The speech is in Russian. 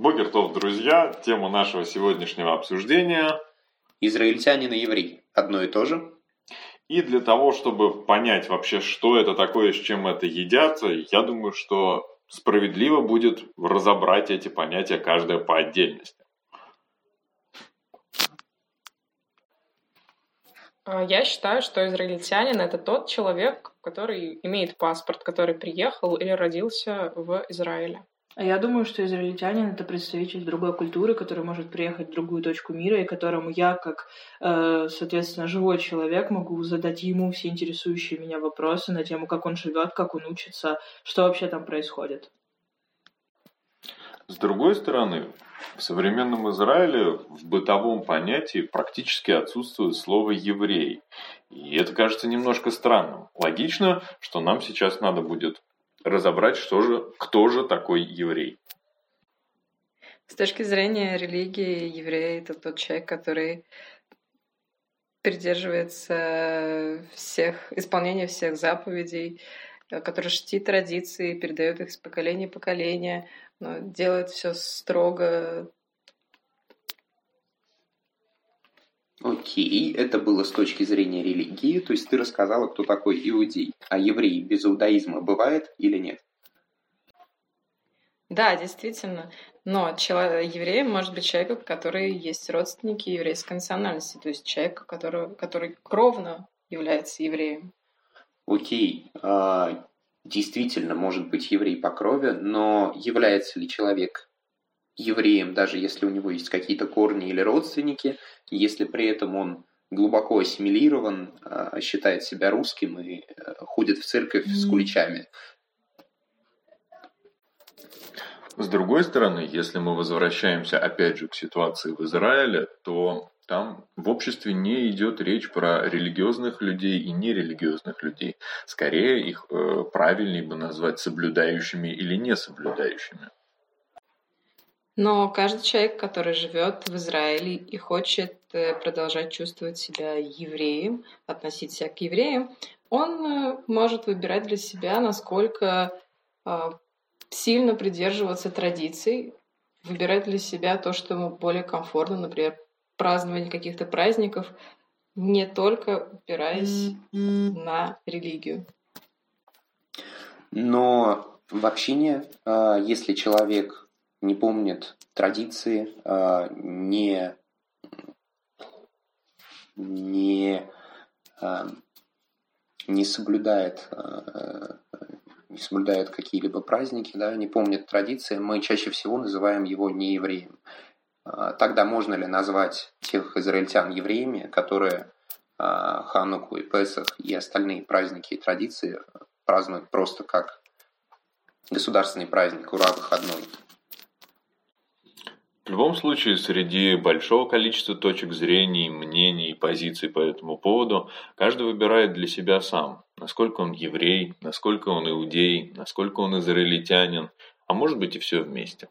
Богертов, друзья, тема нашего сегодняшнего обсуждения Израильтянин и еврей. Одно и то же? И для того, чтобы понять вообще, что это такое, с чем это едят, я думаю, что справедливо будет разобрать эти понятия каждое по отдельности. А, я считаю, что израильтянин — это тот человек, который имеет паспорт, который приехал или родился в Израиле. А я думаю, что израильтянин — это представитель другой культуры, который может приехать в другую точку мира, и которому я, как, э, соответственно, живой человек, могу задать ему все интересующие меня вопросы на тему, как он живет, как он учится, что вообще там происходит. С другой стороны, в современном Израиле в бытовом понятии практически отсутствует слово «еврей». И это кажется немножко странным. Логично, что нам сейчас надо будет разобрать, что же, кто же такой еврей. С точки зрения религии, еврей — это тот человек, который придерживается всех, исполнения всех заповедей, который чтит традиции, передает их из поколения в поколение, но делает все строго. Окей, это было с точки зрения религии, то есть ты рассказала, кто такой иудей. А еврей без иудаизма бывает или нет? Да, действительно. Но человек, евреем может быть человек, у которого есть родственники еврейской национальности, то есть человек, который, который кровно является евреем. Окей, а, действительно может быть еврей по крови, но является ли человек евреем, даже если у него есть какие-то корни или родственники, если при этом он глубоко ассимилирован, а, считает себя русским и э, ходит в церковь с куличами. С другой стороны, если мы возвращаемся опять же к ситуации в Израиле, то там в обществе не идет речь про религиозных людей и нерелигиозных людей. Скорее их э, правильнее бы назвать соблюдающими или не соблюдающими. Но каждый человек, который живет в Израиле и хочет э, продолжать чувствовать себя евреем, относить себя к евреям, он э, может выбирать для себя, насколько а, сильно придерживаться традиций, выбирать для себя то, что ему более комфортно, например, празднование каких-то праздников, не только опираясь на религию. Но в общине, а, если человек не помнит традиции, а, не, не, а, не соблюдает не соблюдает какие-либо праздники, да, не помнит традиции, мы чаще всего называем его неевреем. А, тогда можно ли назвать тех израильтян евреями, которые а, Хануку и Песах и остальные праздники и традиции празднуют просто как государственный праздник, ура, выходной? В любом случае, среди большого количества точек зрения, мнений и позиций по этому поводу, каждый выбирает для себя сам, насколько он еврей, насколько он иудей, насколько он израильтянин, а может быть и все вместе.